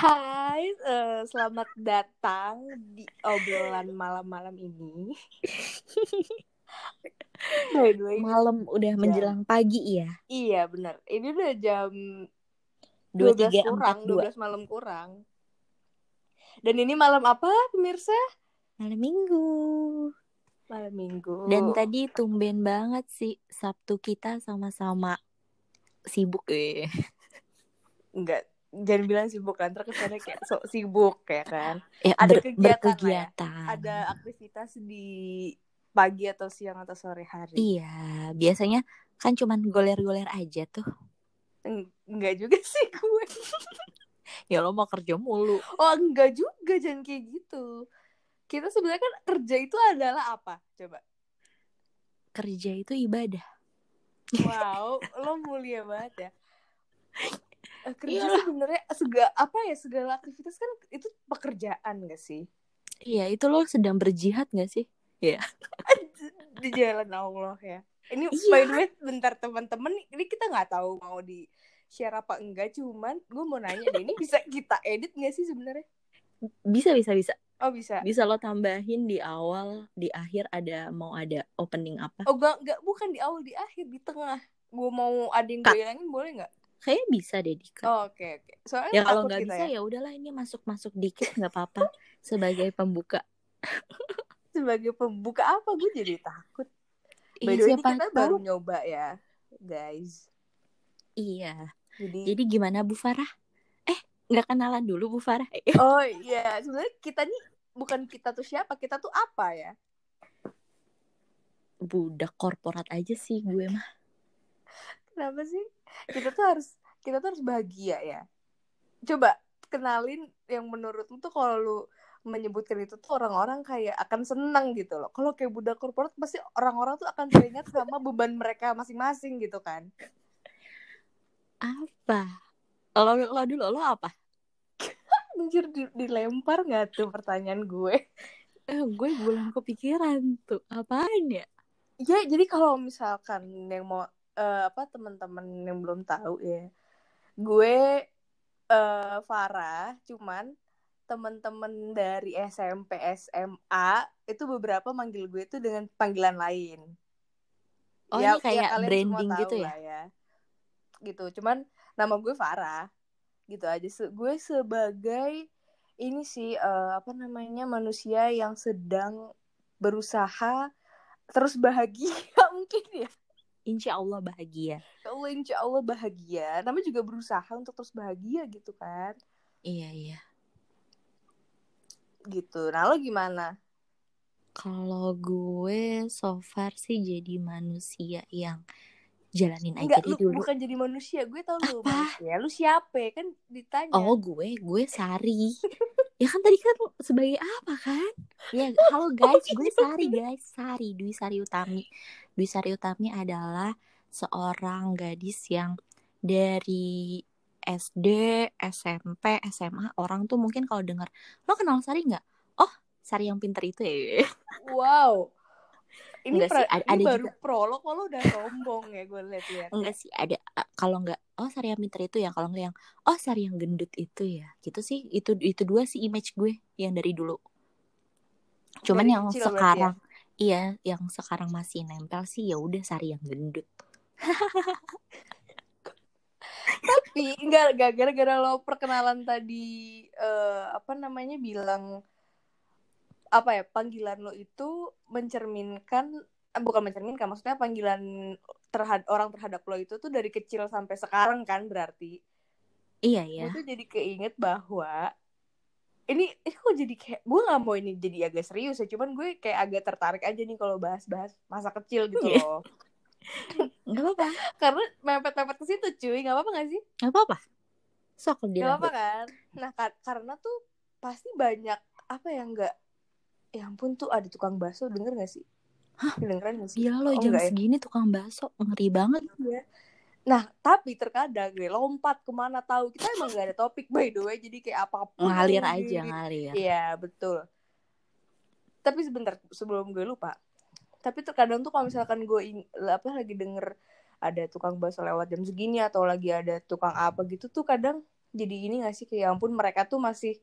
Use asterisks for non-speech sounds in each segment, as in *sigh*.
Hai, eh, selamat datang di obrolan malam-malam ini. *laughs* Malam udah menjelang pagi ya. iya benar. Ini udah jam Dua 12 tiga kurang, dua 12 malam kurang. Dan ini malam apa, pemirsa? malam minggu. Malam minggu. Dan tadi tumben banget sih Sabtu kita sama-sama sibuk eh. enggak jangan bilang sibuk kan terkesannya kayak sok sibuk ya kan. Ya, Ada ber- kegiatan ya. berkegiatan. Ada aktivitas di pagi atau siang atau sore hari. Iya, biasanya kan cuman goler-goler aja tuh. Eng- Enggak juga *laughs* sih gue. Ya lo mau kerja mulu. Oh enggak juga jangan kayak gitu. Kita sebenarnya kan kerja itu adalah apa? Coba. Kerja itu ibadah. Wow, lo mulia banget ya. Eh, Kerja Iyalah. sebenarnya segala apa ya segala aktivitas kan itu pekerjaan gak sih? Iya, itu lo sedang berjihad gak sih? *laughs* Di jalan Allah ya. Ini Iya. by the way bentar teman-teman ini kita nggak tahu mau di share apa enggak cuman gue mau nanya deh ini bisa kita edit gak sih sebenarnya? Bisa, bisa, bisa. Oh bisa. Bisa lo tambahin di awal, di akhir ada mau ada opening apa? Oh enggak enggak bukan di awal di akhir di tengah. Gue mau ada yang gue hilangin boleh nggak? Kayaknya bisa deh Dika. Oh, oke oke. Soalnya ya kalau nggak kita bisa ya udahlah ini masuk masuk dikit nggak apa-apa *laughs* sebagai pembuka sebagai pembuka apa gue jadi takut. By Iya, the way, ini kita tahu. baru nyoba ya, guys. iya Jadi, jadi gimana Bu Farah eh nggak kenalan dulu Bu Farah *laughs* oh iya, sebenarnya kita nih bukan kita tuh siapa, kita tuh apa ya? budak korporat aja sih gue mah Kenapa sih? Kita tuh harus kita tuh harus bahagia ya. Coba kenalin yang menurut lu tuh kalau lu menyebutkan itu tuh orang-orang kayak akan senang gitu loh. Kalau kayak budak korporat pasti orang-orang tuh akan teringat sama beban mereka masing-masing gitu kan. apa lo lo dulu lo apa *laughs* Anjir di- dilempar nggak tuh pertanyaan gue? eh, gue belum kepikiran tuh apaan ya Ya, jadi kalau misalkan yang mau eh, apa teman-teman yang belum tahu ya, gue eh Farah, cuman teman-teman dari SMP SMA itu beberapa manggil gue itu dengan panggilan lain. Oh, ini kayak kalian semua branding gitu ya? ya. Gitu, cuman nama gue Farah. Gitu aja. Se- gue sebagai ini sih eh, apa namanya manusia yang sedang berusaha terus bahagia *laughs* mungkin ya. Insya Allah bahagia Ya Allah insya Allah bahagia. Namanya juga berusaha untuk terus bahagia gitu kan. iya iya Gitu. Nah lo gimana? kalau gue so far sih jadi manusia yang jalanin aja Enggak, deh lu dulu bukan jadi manusia. Gue tau lu Apa? manusia. Lu siapa? Kan ditanya. Oh gue, gue Sari. *laughs* ya kan tadi kan sebagai apa kan? Ya *laughs* halo guys, gue Sari guys, Sari Dwi Sari Utami. Dwi Sari Utami adalah seorang gadis yang dari SD, SMP, SMA orang tuh mungkin kalau dengar lo kenal Sari nggak? Oh Sari yang pinter itu ya. Wow. Ini, pra- sih, ada- ini ada baru prolog kalau udah sombong ya gue liat-liat. Enggak sih ada kalau nggak oh Sari yang pinter itu ya? Kalau nggak yang oh Sari yang gendut itu ya? Gitu sih itu itu dua sih image gue yang dari dulu. Cuman Dari yang ya? sekarang iya yang sekarang masih nempel sih ya udah Sari yang gendut. *laughs* Tapi enggak gara-gara lo perkenalan tadi eh, apa namanya bilang apa ya panggilan lo itu mencerminkan bukan mencerminkan maksudnya panggilan terhadap orang terhadap lo itu tuh dari kecil sampai sekarang kan berarti. Iya ya gue tuh jadi keinget bahwa ini ini kok jadi kayak gue nggak mau ini jadi agak serius ya cuman gue kayak agak tertarik aja nih kalau bahas-bahas masa kecil gitu Iya. loh. Nggak apa-apa. *laughs* Karena mepet-mepet ke situ cuy. Nggak apa-apa gak sih? Nggak apa-apa. Sok dia apa kan? Nah, kar- karena tuh pasti banyak apa yang enggak Ya ampun tuh ada tukang bakso denger gak sih? Hah? Kedengeran gak sih? gila lo Oh, jam ya? segini tukang bakso ngeri banget Iya. Nah, tapi terkadang gue lompat ke mana tahu kita emang gak ada topik by the way, jadi kayak apa pun ngalir aja di- ngalir Iya, betul. Tapi sebentar sebelum gue lupa. Tapi terkadang tuh kalau misalkan gue apa lagi denger ada tukang bakso lewat jam segini atau lagi ada tukang apa gitu tuh kadang jadi ini gak sih kayak ya ampun mereka tuh masih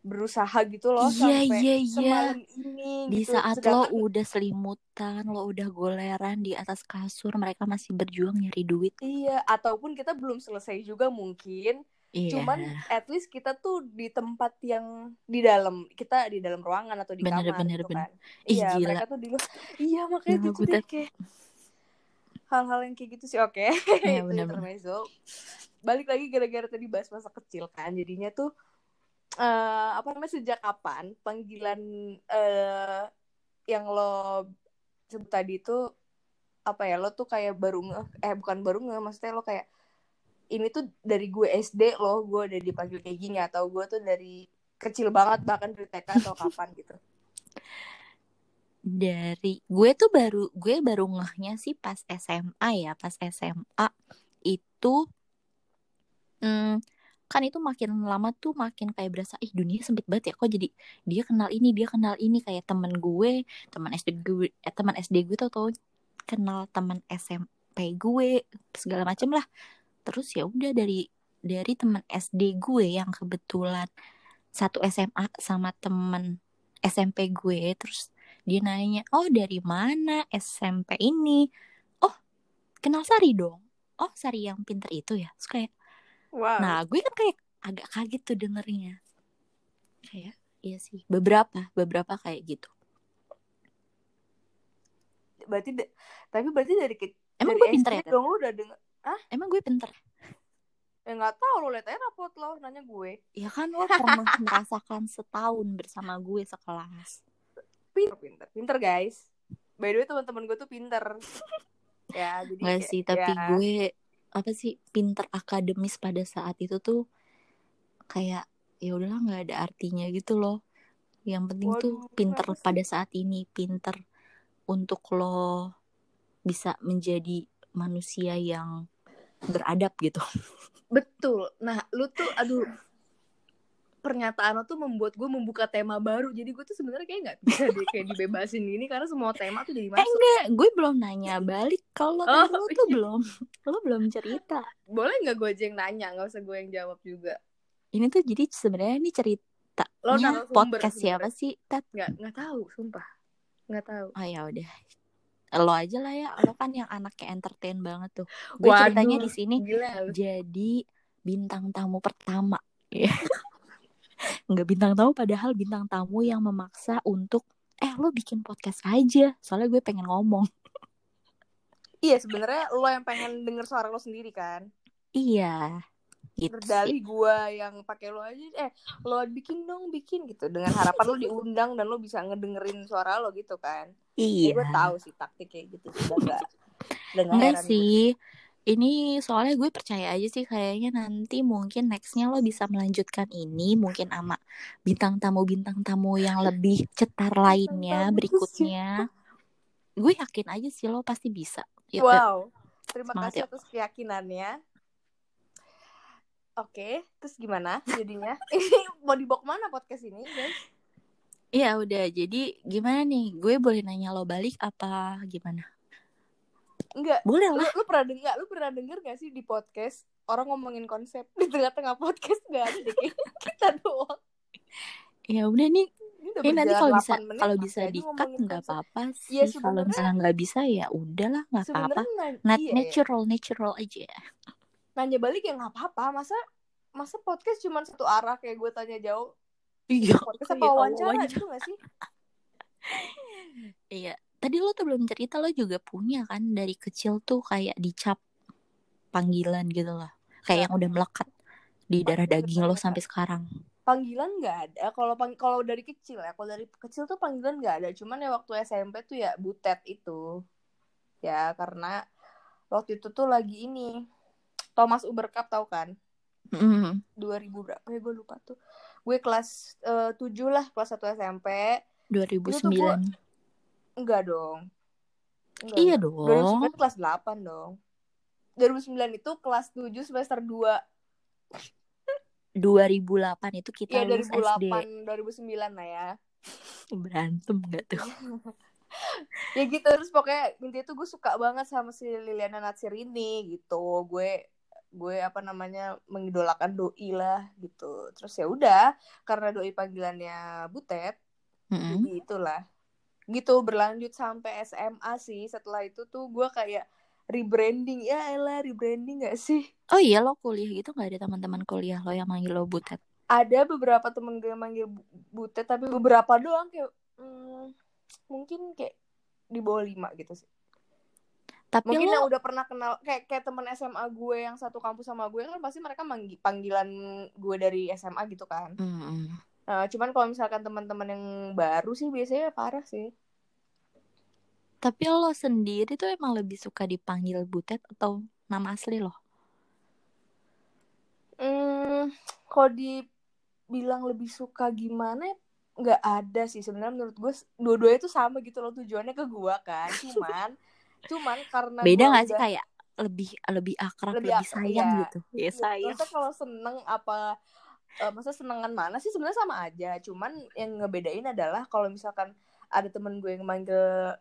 berusaha gitu loh Iya, sampai iya, iya. ini Di gitu. saat Sedangkan- lo udah selimutan, lo udah goleran di atas kasur, mereka masih berjuang nyari duit. Iya, ataupun kita belum selesai juga mungkin. Iya. Cuman at least kita tuh di tempat yang di dalam, kita di dalam ruangan atau di Bener, kamar bener, gitu bener. kan. Ih, iya, gila. mereka tuh di luar. Iya, makanya Gila, gitu deh kayak hal-hal yang kayak gitu sih oke. Iya, *laughs* Itu bener, bener. Balik lagi gara-gara tadi bahas masa kecil kan. Jadinya tuh eh apa namanya sejak kapan panggilan eh yang lo sebut tadi itu apa ya lo tuh kayak baru nge eh bukan baru nge maksudnya lo kayak ini tuh dari gue SD lo gue udah dipanggil kayak gini atau gue tuh dari kecil banget bahkan dari TK atau kapan gitu. Dari gue tuh baru gue baru ngehnya sih pas SMA ya, pas SMA itu hmm, kan itu makin lama tuh makin kayak berasa ih dunia sempit banget ya kok jadi dia kenal ini dia kenal ini. Kayak temen gue teman SD gue eh, teman SD gue tuh tau kenal teman SMP gue segala macem lah. Terus ya udah dari dari teman SD gue yang kebetulan satu SMA sama temen SMP gue terus dia nanya oh dari mana SMP ini? Oh kenal Sari dong. Oh Sari yang pinter itu ya? Terus kayak wow Nah, gue kan kayak agak kaget tuh dengernya. Kayak, iya sih. Beberapa, beberapa kayak gitu. berarti tapi berarti dari ke Emang dari gue pinter ya? Dong lo udah denger Emang gue pinter? ya nggak tahu lo liat aja rapot lo nanya gue Ya kan lo pernah *laughs* merasakan setahun bersama gue sekelas. pinter pinter pinter guys by the way teman-teman gue tuh pinter *laughs* ya jadi kayak- sih, tapi ya. gue apa sih pinter akademis pada saat itu tuh kayak ya udahlah nggak ada artinya gitu loh. Yang penting tuh Waduh, pinter kenapa sih? pada saat ini, pinter untuk lo bisa menjadi manusia yang beradab gitu. *laughs* betul nah lu tuh aduh pernyataan lo tuh membuat gue membuka tema baru jadi gue tuh sebenarnya kayak nggak bisa deh kayak dibebasin gini karena semua tema tuh jadi Eh masuk enggak, gue belum nanya balik kalau Oh, lo tuh iya. belum, lo belum cerita. boleh nggak gue aja yang nanya nggak usah gue yang jawab juga Ini tuh jadi sebenarnya ini cerita Lo podcast siapa sebenarnya. sih? Tat? nggak nggak tahu sumpah nggak tahu Oh ya udah, lo aja lah ya, lo kan yang anaknya entertain banget tuh. Gue ceritanya di sini jadi bintang tamu pertama. *laughs* Enggak bintang tamu, padahal bintang tamu yang memaksa untuk eh lo bikin podcast aja, soalnya gue pengen ngomong. iya sebenarnya lo yang pengen denger suara lo sendiri kan Iya, gitu sih. berdalih gue yang pakai lo aja eh lo bikin dong bikin gitu dengan harapan lo diundang dan lo bisa ngedengerin suara lo gitu kan Iya. gue tahu sih taktik kayak gitu gak gak Enggak heran gue. Ini soalnya gue percaya aja sih kayaknya nanti mungkin nextnya lo bisa melanjutkan ini mungkin sama bintang tamu-bintang tamu yang lebih cetar lainnya tamu berikutnya. Gue yakin aja sih lo pasti bisa. Ya, wow terima Semangat kasih ya. atas keyakinannya Oke, terus gimana jadinya? *laughs* Ini mau dibawa ke mana podcast ini, guys? Iya udah. Jadi gimana nih? Gue boleh nanya lo balik apa gimana? Enggak, Boleh lu, lah. lu pernah denger, lu pernah denger gak sih di podcast orang ngomongin konsep *laughs* di tengah-tengah podcast gak ada deh *laughs* kita doang. Ya udah nih. Ini Ini nanti kalau bisa 8 menit, kalau bisa aja di cut ngomongin nggak apa-apa sih. Iya, kalau misalnya nggak bisa ya udahlah nggak apa-apa. Iya, ya. natural natural aja. nanya balik ya nggak apa-apa. Masa masa podcast cuma satu arah kayak gue tanya jauh. Iya. Podcast *laughs* apa kayak wawancara wawancara. gitu gak sih? Iya. Tadi lo tuh belum cerita lo juga punya kan dari kecil tuh kayak dicap panggilan gitu lah. Kayak yang udah melekat di darah daging lo sampai sekarang. Panggilan nggak ada. Kalau pang kalau dari kecil ya, kalau dari kecil tuh panggilan nggak ada. Cuman ya waktu SMP tuh ya butet itu. Ya karena waktu itu tuh lagi ini Thomas Uber Cup tau kan? Mm. 2000 berapa ya gue lupa tuh. Gue kelas eh, 7 lah, kelas 1 SMP. 2009. gua- Enggak dong. Enggak, Iya dong. 2009 kelas 8 dong. 2009 itu kelas 7 semester 2. 2008 itu kita Iya lulus SD. 2008, 2009 lah ya. Berantem gak tuh? *laughs* ya gitu terus pokoknya intinya tuh gue suka banget sama si Liliana Natsir ini gitu gue gue apa namanya mengidolakan doi lah gitu terus ya udah karena doi panggilannya butet Mm-mm. jadi itulah gitu berlanjut sampai SMA sih. Setelah itu tuh gue kayak rebranding. Ya elah rebranding gak sih? Oh iya lo kuliah gitu nggak ada teman-teman kuliah lo yang manggil lo butet? ada beberapa temen gue yang manggil bu- butet tapi beberapa doang kayak hmm, mungkin kayak di bawah lima gitu sih. Tapi mungkin lo yang udah pernah kenal kayak kayak temen SMA gue yang satu kampus sama gue kan pasti mereka manggi, panggilan gue dari SMA gitu kan. Mm-mm. Nah, cuman kalau misalkan teman-teman yang baru sih biasanya parah sih Tapi lo sendiri tuh emang lebih suka dipanggil butet atau nama asli lo? hmm, kalau dibilang lebih suka gimana nggak ada sih sebenarnya menurut gue dua-duanya tuh sama gitu loh tujuannya ke gue kan cuman *laughs* cuman karena Beda nggak sih udah- kayak lebih lebih akrab, Lebih lebih, akrab, sayang iya. gitu? Ya sayang. Kalau seneng apa eh, maksudnya senengan mana sih sebenarnya sama aja. Cuman yang ngebedain adalah kalau misalkan ada temen gue yang manggil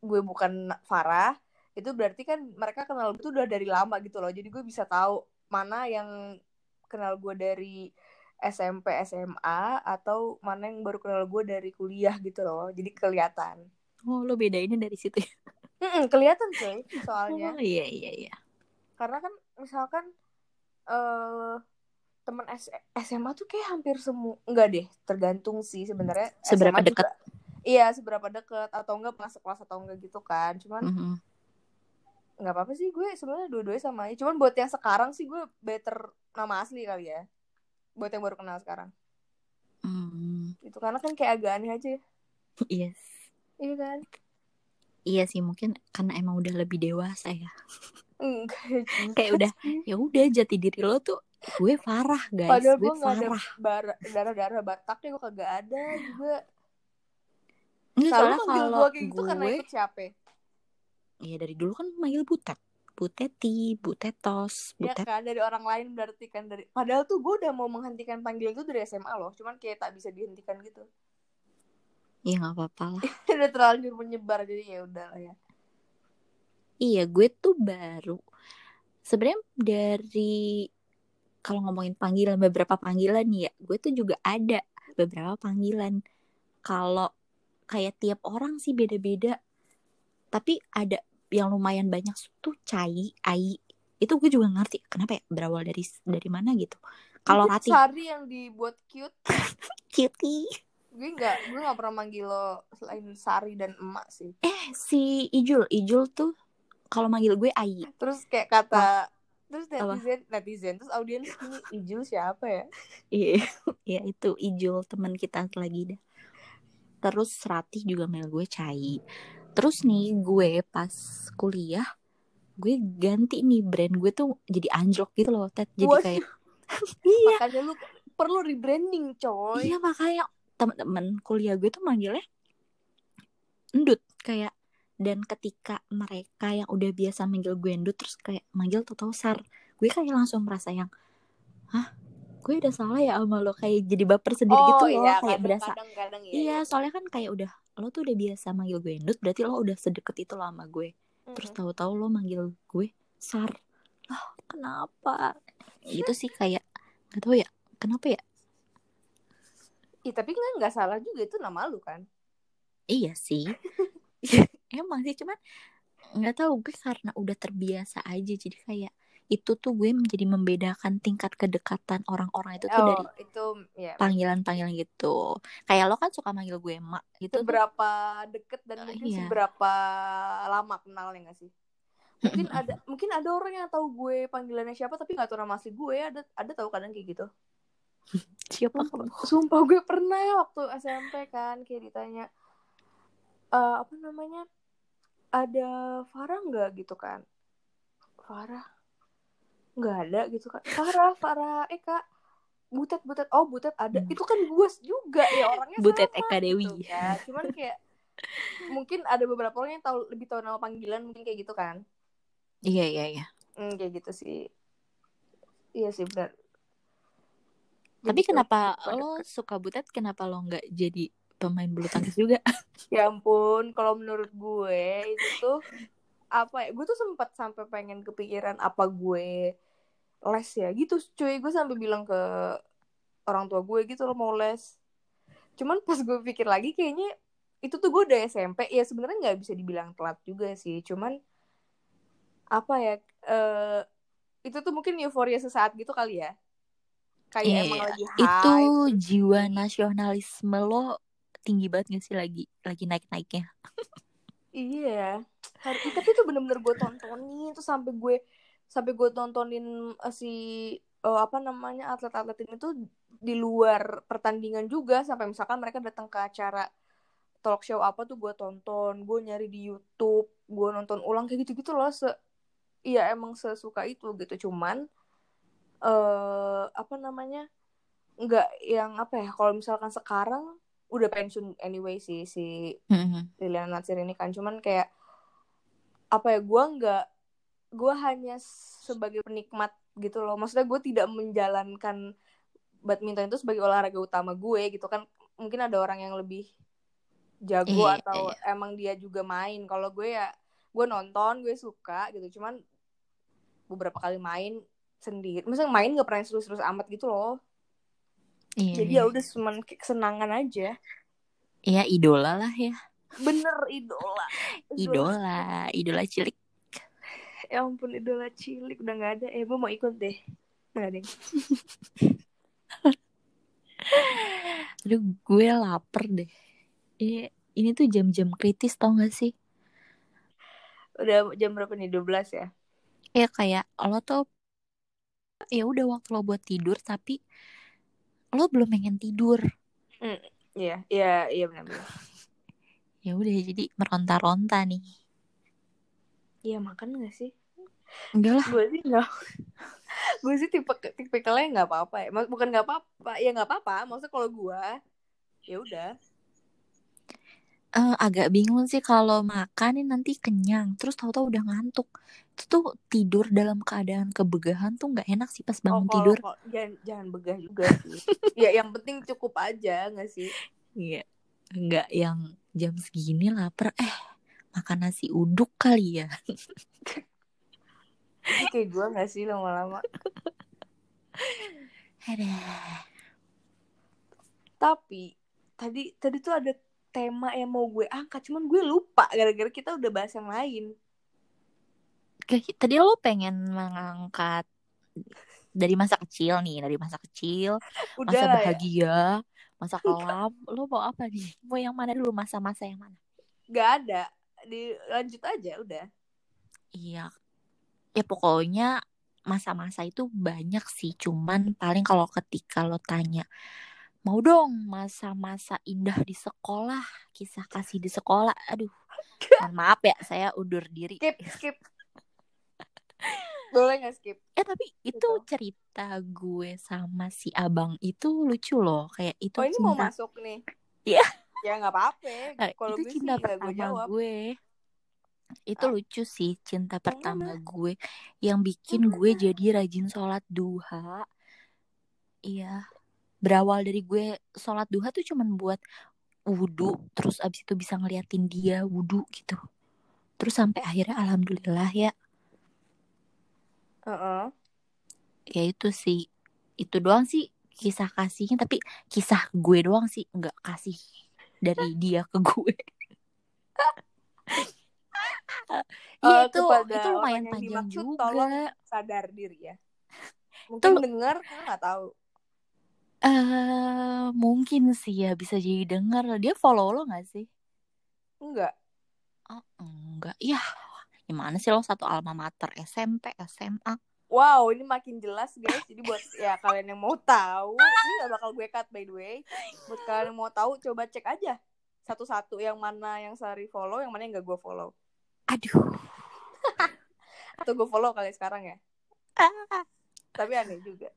gue bukan Farah, itu berarti kan mereka kenal gue tuh udah dari lama gitu loh. Jadi gue bisa tahu mana yang kenal gue dari SMP, SMA atau mana yang baru kenal gue dari kuliah gitu loh. Jadi kelihatan. Oh lo bedainnya dari situ ya? Mm-mm, kelihatan coy soalnya. Oh iya iya iya. karena kan misalkan eh teman SMA tuh kayak hampir semua enggak deh tergantung sih sebenarnya Seberapa SMA dekat? juga- iya seberapa dekat atau enggak pernah sekelas atau enggak gitu kan cuman Mhm. nggak apa-apa sih gue sebenarnya dua-duanya sama aja cuman buat yang sekarang sih gue better nama asli kali ya buat yang baru kenal sekarang Hmm, itu karena kan kayak agak aneh aja yes. iya kan Iya sih mungkin karena emang udah lebih dewasa ya. *laughs* Kayak udah ya udah jati diri lo tuh gue Farah guys, padahal gue gue nggak ada Farah. bar- darah-darah Bataknya gue kagak ada juga Enggak Selalu soalnya kalau gue kayak gitu karena gue ikut siapa ya dari dulu kan manggil butet. Buteti, butetos, Ya butet. kan dari orang lain berarti kan dari padahal tuh gue udah mau menghentikan panggilan itu dari SMA loh cuman kayak tak bisa dihentikan gitu Iya nggak apa-apa lah. *laughs* udah terlanjur menyebar jadi ya udah lah ya Iya, gue tuh baru sebenarnya dari kalau ngomongin panggilan beberapa panggilan nih ya, gue tuh juga ada beberapa panggilan. Kalau kayak tiap orang sih beda-beda. Tapi ada yang lumayan banyak tuh Cai, Ai. Itu gue juga ngerti kenapa ya berawal dari dari mana gitu. Kalau Rati, Sari yang dibuat cute *laughs* cutie. gue nggak gue nggak pernah manggil lo selain Sari dan emak sih Eh, si Ijul, Ijul tuh kalau manggil gue Ai. terus kayak kata terus Apa? netizen netizen terus audiens ini *laughs* Ijul siapa ya Iya, ya itu Ijul teman kita lagi dah. Terus Ratih juga mail gue Cai. Terus nih gue pas kuliah gue ganti nih brand gue tuh jadi anjlok gitu loh Ted jadi Wah. kayak *laughs* iya makanya lu perlu rebranding coy iya makanya teman-teman kuliah gue tuh manggilnya endut kayak dan ketika mereka yang udah biasa manggil gue endut terus kayak manggil Toto Sar gue kayak langsung merasa yang hah gue udah salah ya sama lo kayak jadi baper sendiri gitu loh iya, kayak berasa kadang-kadang ya, Iya, soalnya kan kayak udah lo tuh udah biasa manggil gue Endut, berarti lo udah sedeket itu lah sama gue. Terus tahu-tahu lo manggil gue Sar. Ah, kenapa? Gitu sih kayak gak tahu ya. Kenapa ya? Ih, tapi nggak nggak salah juga itu nama lu kan Iya sih. *laughs* Emang sih cuman nggak tahu gue karena udah terbiasa aja jadi kayak itu tuh gue menjadi membedakan tingkat kedekatan orang-orang itu tuh oh dari itu ya panggilan-panggilan gitu. Kayak lo kan suka manggil gue mak gitu. tuh. seberapa deket dan Oh, mungkin iya. seberapa lama kenalnya gak sih mungkin ada mungkin ada orang yang tahu gue panggilannya siapa tapi nggak tahu nama asli gue ada ada tahu kadang kayak gitu *laughs* Siapa sumpah, sumpah gue pernah waktu SMP kan kayak ditanya eh apa namanya ada Farah nggak gitu kan Farah nggak ada gitu kan Farah Farah Eka Butet Butet oh Butet ada Hmm. itu kan gue juga ya orangnya Butet sama Eka Dewi. gitu kan. cuman kayak mungkin ada beberapa orang yang tahu lebih tahu nama panggilan mungkin kayak gitu kan Iya iya iya. hmm, kayak gitu sih iya sih benar Tapi kenapa lo suka butet? Kenapa lo nggak jadi pemain bulu tangkis juga? *laughs* ya ampun kalau menurut gue itu tuh apa ya? Gue tuh sempat sampai pengen kepikiran apa gue les ya gitu cuy. Gue sampai bilang ke orang tua gue gitu lo mau les? Cuman pas gue pikir lagi kayaknya itu tuh gue udah SMP ya sebenarnya nggak bisa dibilang telat juga sih. Cuman apa ya eh itu tuh mungkin euforia sesaat gitu kali ya. Kayak Iya, emang iya. lagi hype. itu jiwa nasionalisme lo tinggi banget gak sih lagi lagi naik naiknya Iya, Har- ih, tapi itu bener-bener gue tontonin. Tuh sampai gue sampai gue tontonin eh, si eh, apa namanya atlet-atlet ini tuh di luar pertandingan juga. Sampai misalkan mereka datang ke acara talk show apa tuh gue tonton, gue nyari di YouTube, gue nonton ulang kayak gitu-gitu loh. Se iya emang sesuka itu gitu, cuman eh apa namanya nggak yang apa ya kalau misalkan sekarang udah pensiun anyway sih si Mhm. Liliana Natsir ini kan. Cuman kayak apa ya gue nggak gue hanya sebagai penikmat gitu loh. Maksudnya gue tidak menjalankan badminton itu sebagai olahraga utama gue gitu kan. Mungkin ada orang yang lebih jago Iya, atau iya. emang dia juga main. Kalau gue ya gue nonton gue suka gitu. Cuman beberapa kali main sendiri. Maksudnya main gak pernah serius-serius amat gitu loh Iya, jadi iya. ya udah cuman kesenangan aja Iya, idola lah ya. bener idola *laughs* Idola, idola cilik. ya ampun idola cilik udah nggak ada eh gue mau ikut deh nggak ada *laughs* Aduh, gue lapar deh. Ini, ini tuh jam-jam kritis tau gak sih? udah jam berapa nih 12 ya Ya kayak lo tuh ya udah waktu lo buat tidur tapi lo belum pengen tidur. iya iya iya benar-benar *laughs* Ya udah jadi meronta-ronta nih. iya makan nggak sih Enggak lah. gue sih nggak *laughs* gue sih tipe tipikalnya nggak apa-apa ya bukan nggak apa-apa ya nggak apa-apa maksudnya kalau gue ya udah Eh, agak bingung sih kalau makan nih nanti kenyang terus tahu-tahu udah ngantuk. Itu tuh tidur dalam keadaan kebegahan tuh nggak enak sih pas oh bangun kalau tidur. kalau- jangan jangan begah juga sih ya yang penting cukup aja nggak sih Iya. Enggak yang jam segini lapar eh makan nasi uduk kali ya. Kayak gue nggak sih lama-lama Ada. tapi tadi tadi tuh ada tema yang mau gue angkat cuman gue lupa gara-gara kita udah bahas yang lain tadi lo pengen mengangkat dari masa kecil nih, dari masa kecil, udah masa ya bahagia, masa kelam. Lo mau apa nih? Mau yang mana dulu? Masa-masa yang mana? nggak ada dilanjut aja udah Iya. Ya pokoknya masa-masa itu banyak sih. Cuman paling kalau ketika lo tanya, mau dong masa-masa indah di sekolah, kisah kasih di sekolah. Aduh, mohon maaf ya, saya undur diri. skip skip boleh nggak skip Eh tapi itu Gitu. cerita gue sama si abang itu lucu loh. Kayak itu oh ini mau cinta. masuk nih Iya. *laughs* ya nggak apa-apa Nah, kalau itu gue sih cinta nggak gue pertama jawab gue. Itu Ah. lucu sih cinta pertama gue yang bikin gue jadi rajin sholat duha. Iya. Berawal dari gue sholat duha tuh cuman buat wudhu, terus abis itu bisa ngeliatin dia wudhu gitu. Terus sampai akhirnya alhamdulillah ya, Heeh. ya itu sih, itu doang sih kisah kasihnya. Tapi kisah gue doang sih, nggak kasih dari dia ke gue. *laughs* Iya Eh, itu itu lumayan panjang dimaksud, juga. tolong sadar diri ya mungkin Itu- denger kan nggak tahu Eh mungkin sih ya bisa jadi denger. Dia follow lo gak sih? enggak Oh, enggak. Ya, gimana sih lo satu alma mater SMP, SMA? wow ini makin jelas guys jadi buat ya kalian yang mau tahu ini nggak bakal gue cut by the way buat kalian yang mau tahu coba cek aja satu-satu yang mana yang Sari follow yang mana yang gak gue follow Aduh. atau gue follow kali sekarang ya Ah. tapi aneh juga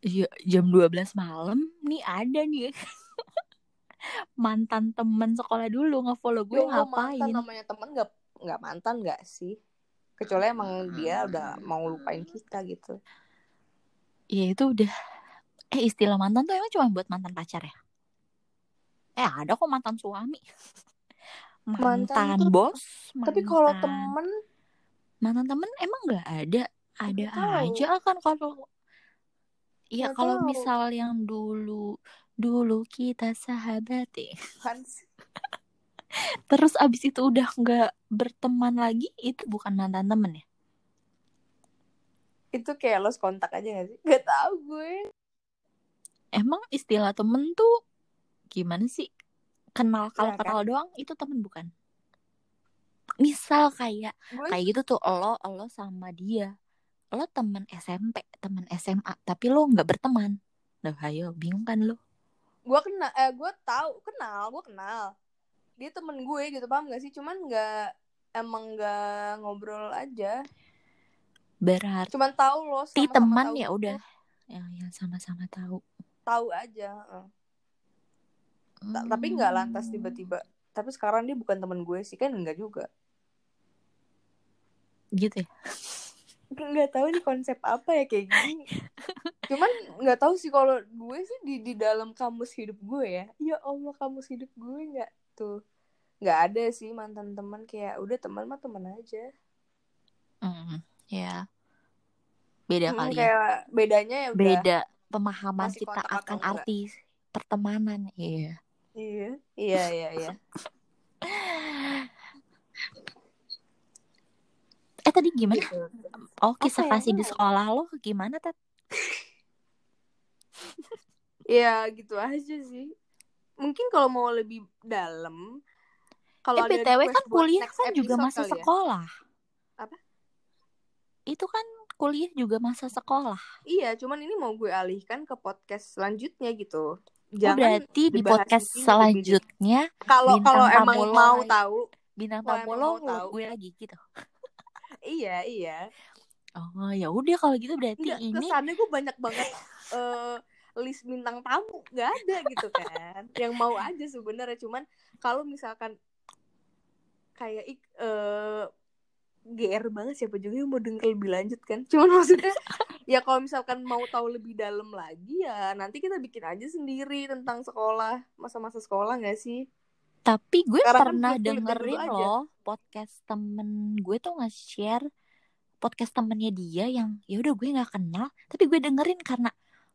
Iya, jam 12 malam nih ada nih. *laughs* Mantan temen sekolah dulu nge-follow gue Yo, ngapain? mantan namanya temen nggak nggak mantan nggak sih kecuali emang dia udah mau lupain kita gitu Ya itu udah Eh istilah mantan tuh emang cuma buat mantan pacar ya? Eh ada kok mantan suami. *laughs* Mantan Mantan, tuh- bos. tapi kalau mantan- temen mantan temen emang nggak ada ada aja kan kalau ya Nggak kalau misal yang dulu dulu kita sahabat ya sih? *laughs* terus abis itu udah nggak berteman lagi itu bukan mantan temen ya Itu kayak lost kontak aja gak sih? Gak tau gue. emang istilah temen tuh gimana sih kenal kalau Ya, kan? kenal doang itu temen bukan misal kayak Gue kayak gitu tuh lo lo sama dia lo temen SMP temen SMA tapi lo nggak berteman Loh, ayo bingung kan lo gue kenal eh gue tahu kenal gue kenal dia temen gue gitu paham gak sih? Cuman nggak emang nggak ngobrol aja. Berarti cuman tahu lo sama-sama teman tahu ya gitu. udah yang yang sama-sama tahu. Tahu aja. Ta- tapi nggak lantas Hmm. tiba-tiba. Tapi sekarang dia bukan temen gue sih kan enggak juga. Gitu ya? Nggak tahu nih konsep apa ya kayak gini. Cuman nggak tahu sih kalau gue sih di di dalam kamus hidup gue ya. Ya allah kamus hidup gue nggak tuh nggak ada sih mantan teman kayak udah teman mah teman aja. Hmm, ya. Beda Hmm, kali ya. kayak bedanya ya udah beda pemahaman masih kita akan arti pertemanan iya. Iya iya iya iya. Eh tadi gimana? Gitu. Oh kisah ya? kasih di ya? sekolah lo gimana tet? *laughs* Ya gitu aja sih mungkin kalau mau lebih dalam kalau eh request kan kuliah kan juga masa ya. sekolah Apa? itu kan kuliah juga masa sekolah iya cuman ini mau gue alihkan ke podcast selanjutnya gitu oh jangan berarti di podcast selanjutnya kalau kalau emang mau tahu bintang tamu lo tahu. gue lagi gitu *laughs* iya iya oh ya udah kalau gitu berarti Enggak, ini kesannya gue banyak banget eh, *laughs* list bintang tamu nggak ada gitu kan. *laughs* Yang mau aja sebenarnya cuman kalau misalkan kayak ik eh GR banget siapa juga yang mau denger lebih lanjut kan. Cuman maksudnya *laughs* ya kalau misalkan mau tahu lebih dalam lagi ya nanti kita bikin aja sendiri tentang sekolah masa-masa sekolah nggak sih? Tapi gue Sekarang kan pernah dulu dengerin aja. loh podcast temen gue tuh nge-share podcast temennya dia yang ya udah gue nggak kenal, tapi gue dengerin karena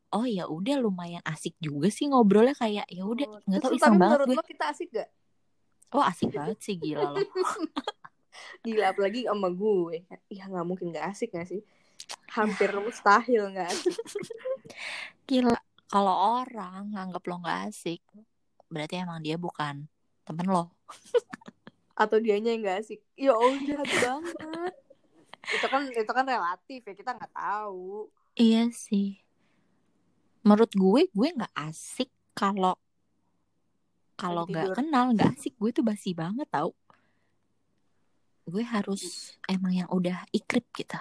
oh ya udah lumayan asik juga sih ngobrolnya kayak ya udah Oh, nggak tahu iseng tapi banget menurut gue. lo kita asik gak Oh asik banget sih gila loh. *laughs* gila apalagi sama gue ya nggak mungkin nggak asik gak sih hampir mustahil nggak asik *laughs* Gila kalau orang nganggap lo nggak asik, berarti emang dia bukan temen lo. *laughs* atau dianya yang nggak asik ya jahat banget itu kan itu kan relatif ya kita nggak tahu Iya sih. Menurut gue gue nggak asik kalau kalau nggak kenal nggak asik gue tuh basi banget tau. Gue harus emang yang udah ikrip gitu.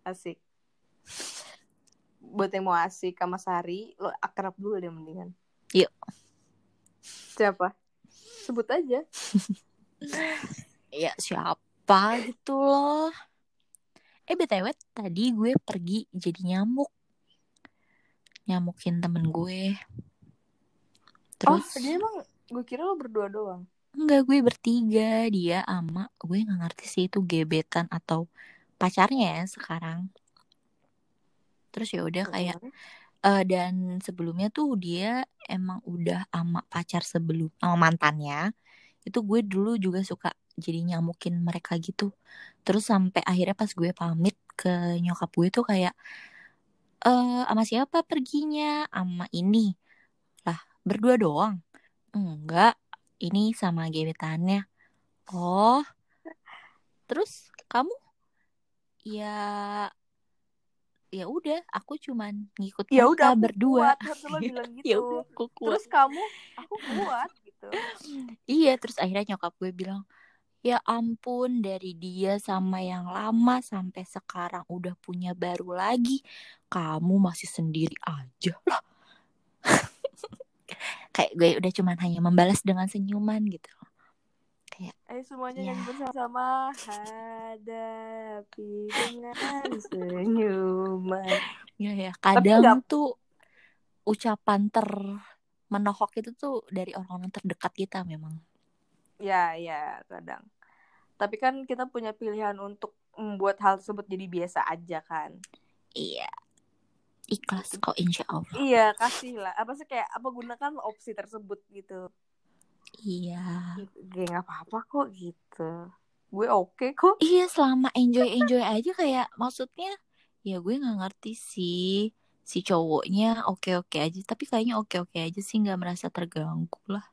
asik buat yang mau asik sama Sari lo akrab dulu deh mendingan Yuk. siapa sebut aja *laughs* Ya siapa gitu loh. Eh btw tadi gue pergi jadi nyamuk. Nyamukin temen gue. Terus oh dia emang gue kira lo berdua doang? Enggak gue bertiga. Dia ama gue nggak ngerti sih itu gebetan atau pacarnya ya sekarang. Terus ya udah kayak Eh, dan sebelumnya tuh dia emang udah ama pacar sebelum sama mantannya. Itu gue dulu juga suka jadi nyamukin mereka gitu. Terus sampai akhirnya pas gue pamit ke nyokap gue tuh kayak eh sama siapa perginya? Sama ini. Lah berdua doang? Enggak. Ini sama gebetannya. Oh. Terus kamu? Ya ya udah aku cuman ngikut ya udah berdua. kuat. Harus *laughs* lo bilang *laughs* gitu. ya udah aku kuat. Terus kamu? Aku kuat gitu. Iya terus akhirnya nyokap gue bilang ya ampun dari dia sama yang lama sampai sekarang udah punya baru lagi kamu masih sendiri aja lah. *laughs* Kayak gue udah cuman hanya membalas dengan senyuman gitu Ayo semuanya Ya. nyanyi bersama hadapi dengan senyuman. ya ya. Tapi kadang nggak- tuh ucapan ter menohok itu tuh dari orang-orang terdekat kita memang Ya, ya, kadang. Tapi kan kita punya pilihan untuk membuat hal tersebut jadi biasa aja kan Iya. Ikhlas kok insya Allah. iya kasih lah apa sih kayak apa gunakan opsi tersebut gitu Iya. gitu Gue nggak apa-apa kok gitu gue oke kok Iya selama enjoy enjoy aja kayak maksudnya ya gue nggak ngerti sih si cowoknya oke oke aja tapi kayaknya oke oke aja sih nggak merasa terganggu lah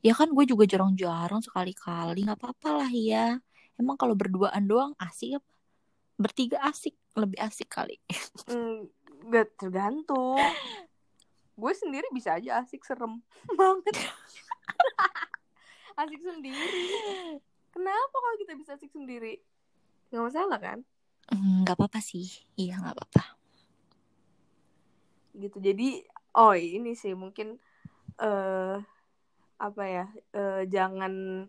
ya kan gue juga jarang-jarang sekali-kali nggak apa-apa lah ya emang kalau berduaan doang asik apa bertiga asik lebih asik kali Hmm, Gak tergantung. Gue sendiri bisa aja asik serem *laughs* banget. *laughs* asik sendiri. Kenapa kalau kita bisa asik sendiri? Gak masalah kan? Hmm, nggak apa-apa sih iya nggak apa-apa Gitu. Jadi, oh ini sih mungkin eh apa ya? eh, jangan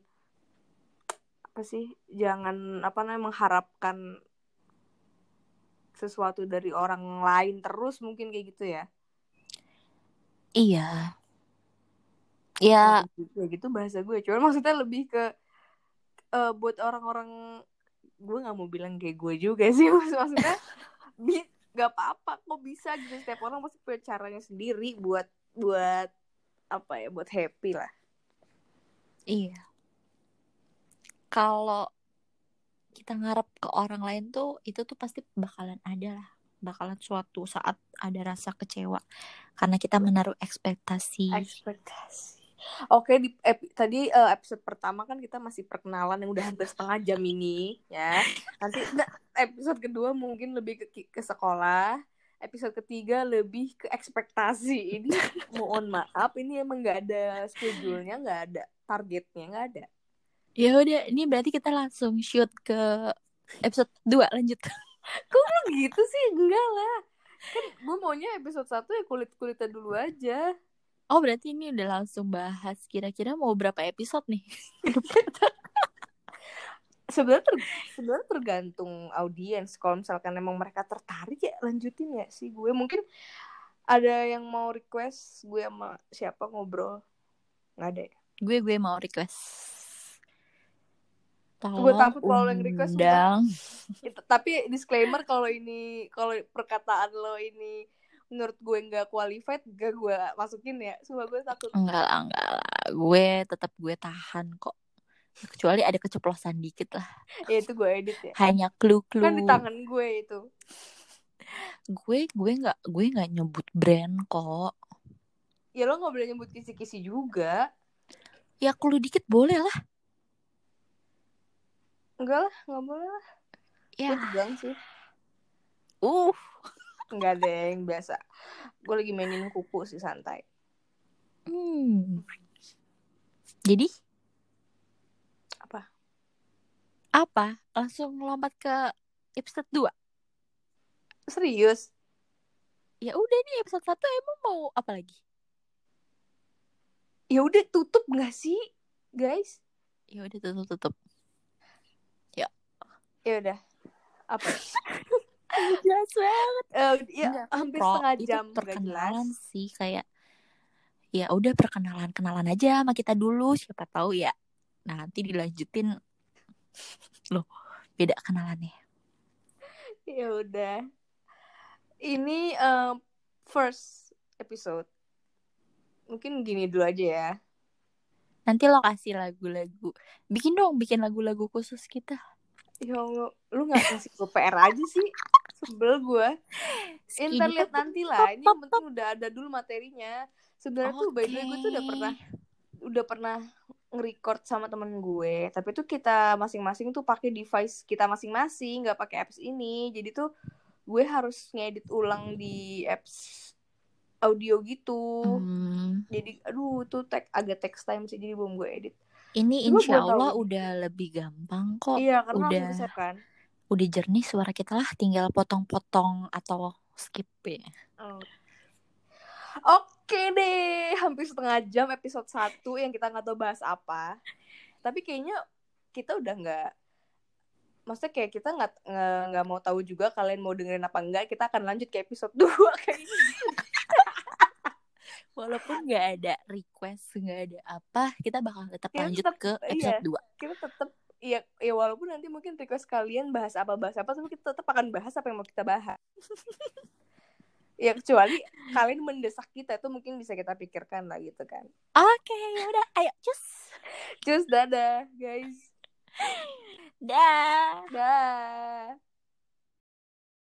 apa sih? Jangan apa namanya mengharapkan sesuatu dari orang lain terus mungkin kayak gitu ya. iya ya ya gitu bahasa gue cuman maksudnya lebih ke eh, buat orang-orang gue nggak mau bilang kayak gue juga sih *laughs* Maksud- maksudnya bi gak apa-apa kok bisa gitu setiap orang pasti punya caranya sendiri buat buat apa ya buat happy lah Iya. Kalau kita ngarep ke orang lain tuh itu tuh pasti bakalan ada lah. Bakalan suatu saat ada rasa kecewa karena kita menaruh ekspektasi. ekspektasi oke di ep- tadi eh, episode pertama kan kita masih perkenalan yang udah hampir setengah jam ini ya nanti episode kedua mungkin lebih ke ke sekolah episode ketiga lebih ke ekspektasi ini mohon maaf ini emang nggak ada schedule-nya nggak ada targetnya nggak ada. Ya udah, ini berarti kita langsung shoot ke episode 2 lanjut. *laughs* kok lu gitu sih? Enggak lah. Kan gue maunya episode satu ya kulit kulitnya dulu aja. Oh, berarti ini udah langsung bahas kira-kira mau berapa episode nih? *laughs* sebenarnya ter- sebenarnya tergantung audiens. Kalau misalkan emang mereka tertarik ya lanjutin ya sih gue. Mungkin ada yang mau request gue sama siapa ngobrol? Nggak ada ya Gue gue mau request. Gue takut kalau yang request, undang. Tapi disclaimer kalau ini kalau perkataan lo ini menurut gue nggak qualified gak gue masukin ya semua gue takut Enggak lah, enggak lah. Gue tetap gue tahan kok. Kecuali ada keceplosan dikit lah. ya itu gue edit ya Hanya clue-clue. kan di tangan gue itu gue gue nggak gue nggak nyebut brand kok ya lo nggak boleh nyebut kisi-kisi juga ya clue dikit boleh lah enggak lah nggak boleh lah gue ya tegang sih uh Enggak ada yang biasa. Gue lagi mainin kuku sih santai. hmm. jadi Apa? apa langsung lompat ke episode 2 Serius? ya udah nih episode 1 emang mau apa lagi Ya udah tutup nggak sih, guys? ya udah tutup tutup Ya udah. Apa? jelas banget Eh, ya Enggak, hampir Pro, setengah itu jam jelas. perkenalan sih kayak ya udah perkenalan kenalan aja sama kita dulu siapa tahu ya nanti dilanjutin loh beda kenalannya Ya udah. Ini eh, first episode. Mungkin gini dulu aja ya. nanti lo kasih lagu-lagu bikin dong bikin lagu-lagu khusus kita Ya Allah, lu nggak kasih gue PR aja sih. Sebel gue. Ntar lihat nanti lah. Ini yang penting udah ada dulu materinya. Sebenarnya tuh by the way gue tuh udah pernah udah pernah nge-record sama temen gue. Tapi tuh kita masing-masing tuh pakai device kita masing-masing, nggak pakai apps ini. Jadi tuh gue harus ngedit ulang di apps audio gitu. Hmm, Jadi aduh tuh tag agak text time sih jadi belum gue edit. ini Coba insya tahu. Allah udah lebih gampang kok iya, karena udah. bisa kan. udah jernih suara kita lah tinggal potong-potong atau skip ya Oh. Oke deh, hampir setengah jam episode 1 yang kita nggak tahu bahas apa. Tapi kayaknya kita udah nggak, maksudnya kayak kita nggak nggak mau tahu juga kalian mau dengerin apa enggak. Kita akan lanjut ke episode *laughs* 2 kayaknya. Walaupun nggak ada request nggak ada apa kita bakal tetap Kita lanjut tetap- ke iya. episode 2 Kita tetap ya ya walaupun nanti mungkin request kalian bahas apa bahas apa tapi kita tetap akan bahas apa yang mau kita bahas *laughs* ya kecuali kalian mendesak kita itu mungkin bisa kita pikirkan lah gitu kan Oke, ya udah, ayo cus. Cus dadah guys Dah. dah